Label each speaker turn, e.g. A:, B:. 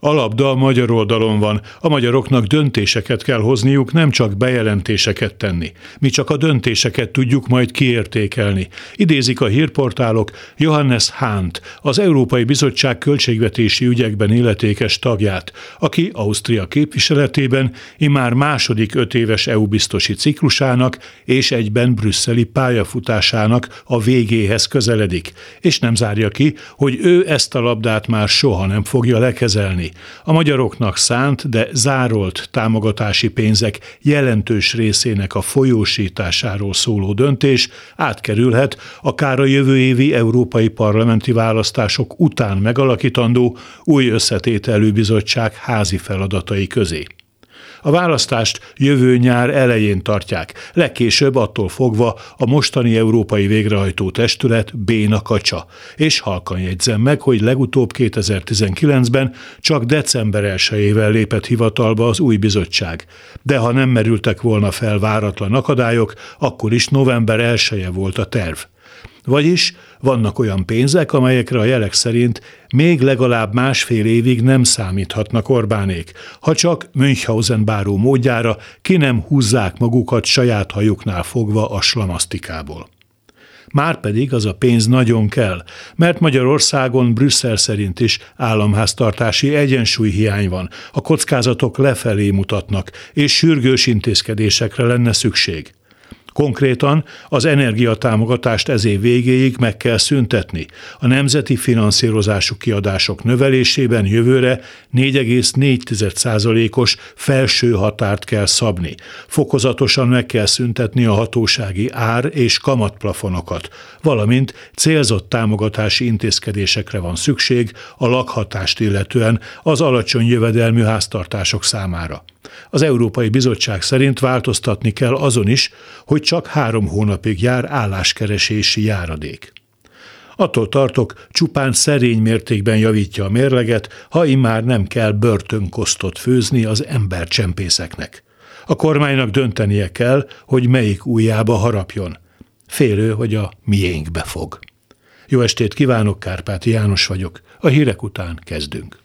A: A labda a magyar oldalon van. A magyaroknak döntéseket kell hozniuk, nem csak bejelentéseket tenni. Mi csak a döntéseket tudjuk majd kiértékelni. Idézik a hírportálok Johannes Hánt, az Európai Bizottság költségvetési ügyekben illetékes tagját, aki Ausztria képviseletében immár második öt éves EU biztosi ciklusának és egyben brüsszeli pályafutásának a végéhez közeledik, és nem zárja ki, hogy ő ezt a labdát már soha nem fogja lekezelni. A magyaroknak szánt, de zárolt támogatási pénzek jelentős részének a folyósításáról szóló döntés átkerülhet akár a jövő évi európai parlamenti választások után megalakítandó új összetételű bizottság házi feladatai közé. A választást jövő nyár elején tartják, legkésőbb attól fogva a mostani Európai Végrehajtó Testület béna kacsa, és halkan jegyzem meg, hogy legutóbb 2019-ben csak december 1 lépett hivatalba az új bizottság. De ha nem merültek volna fel váratlan akadályok, akkor is november 1 volt a terv. Vagyis vannak olyan pénzek, amelyekre a jelek szerint még legalább másfél évig nem számíthatnak Orbánék, ha csak Münchhausen báró módjára ki nem húzzák magukat saját hajuknál fogva a slamasztikából. Márpedig az a pénz nagyon kell, mert Magyarországon Brüsszel szerint is államháztartási egyensúlyhiány van, a kockázatok lefelé mutatnak, és sürgős intézkedésekre lenne szükség. Konkrétan az energiatámogatást ez év végéig meg kell szüntetni. A nemzeti finanszírozású kiadások növelésében jövőre 4,4%-os felső határt kell szabni. Fokozatosan meg kell szüntetni a hatósági ár és kamatplafonokat, valamint célzott támogatási intézkedésekre van szükség a lakhatást illetően az alacsony jövedelmű háztartások számára. Az Európai Bizottság szerint változtatni kell azon is, hogy csak három hónapig jár álláskeresési járadék. Attól tartok, csupán szerény mértékben javítja a mérleget, ha immár nem kell börtönkosztot főzni az embercsempészeknek. A kormánynak döntenie kell, hogy melyik újjába harapjon. Félő, hogy a miénkbe fog. Jó estét kívánok, Kárpáti János vagyok. A hírek után kezdünk.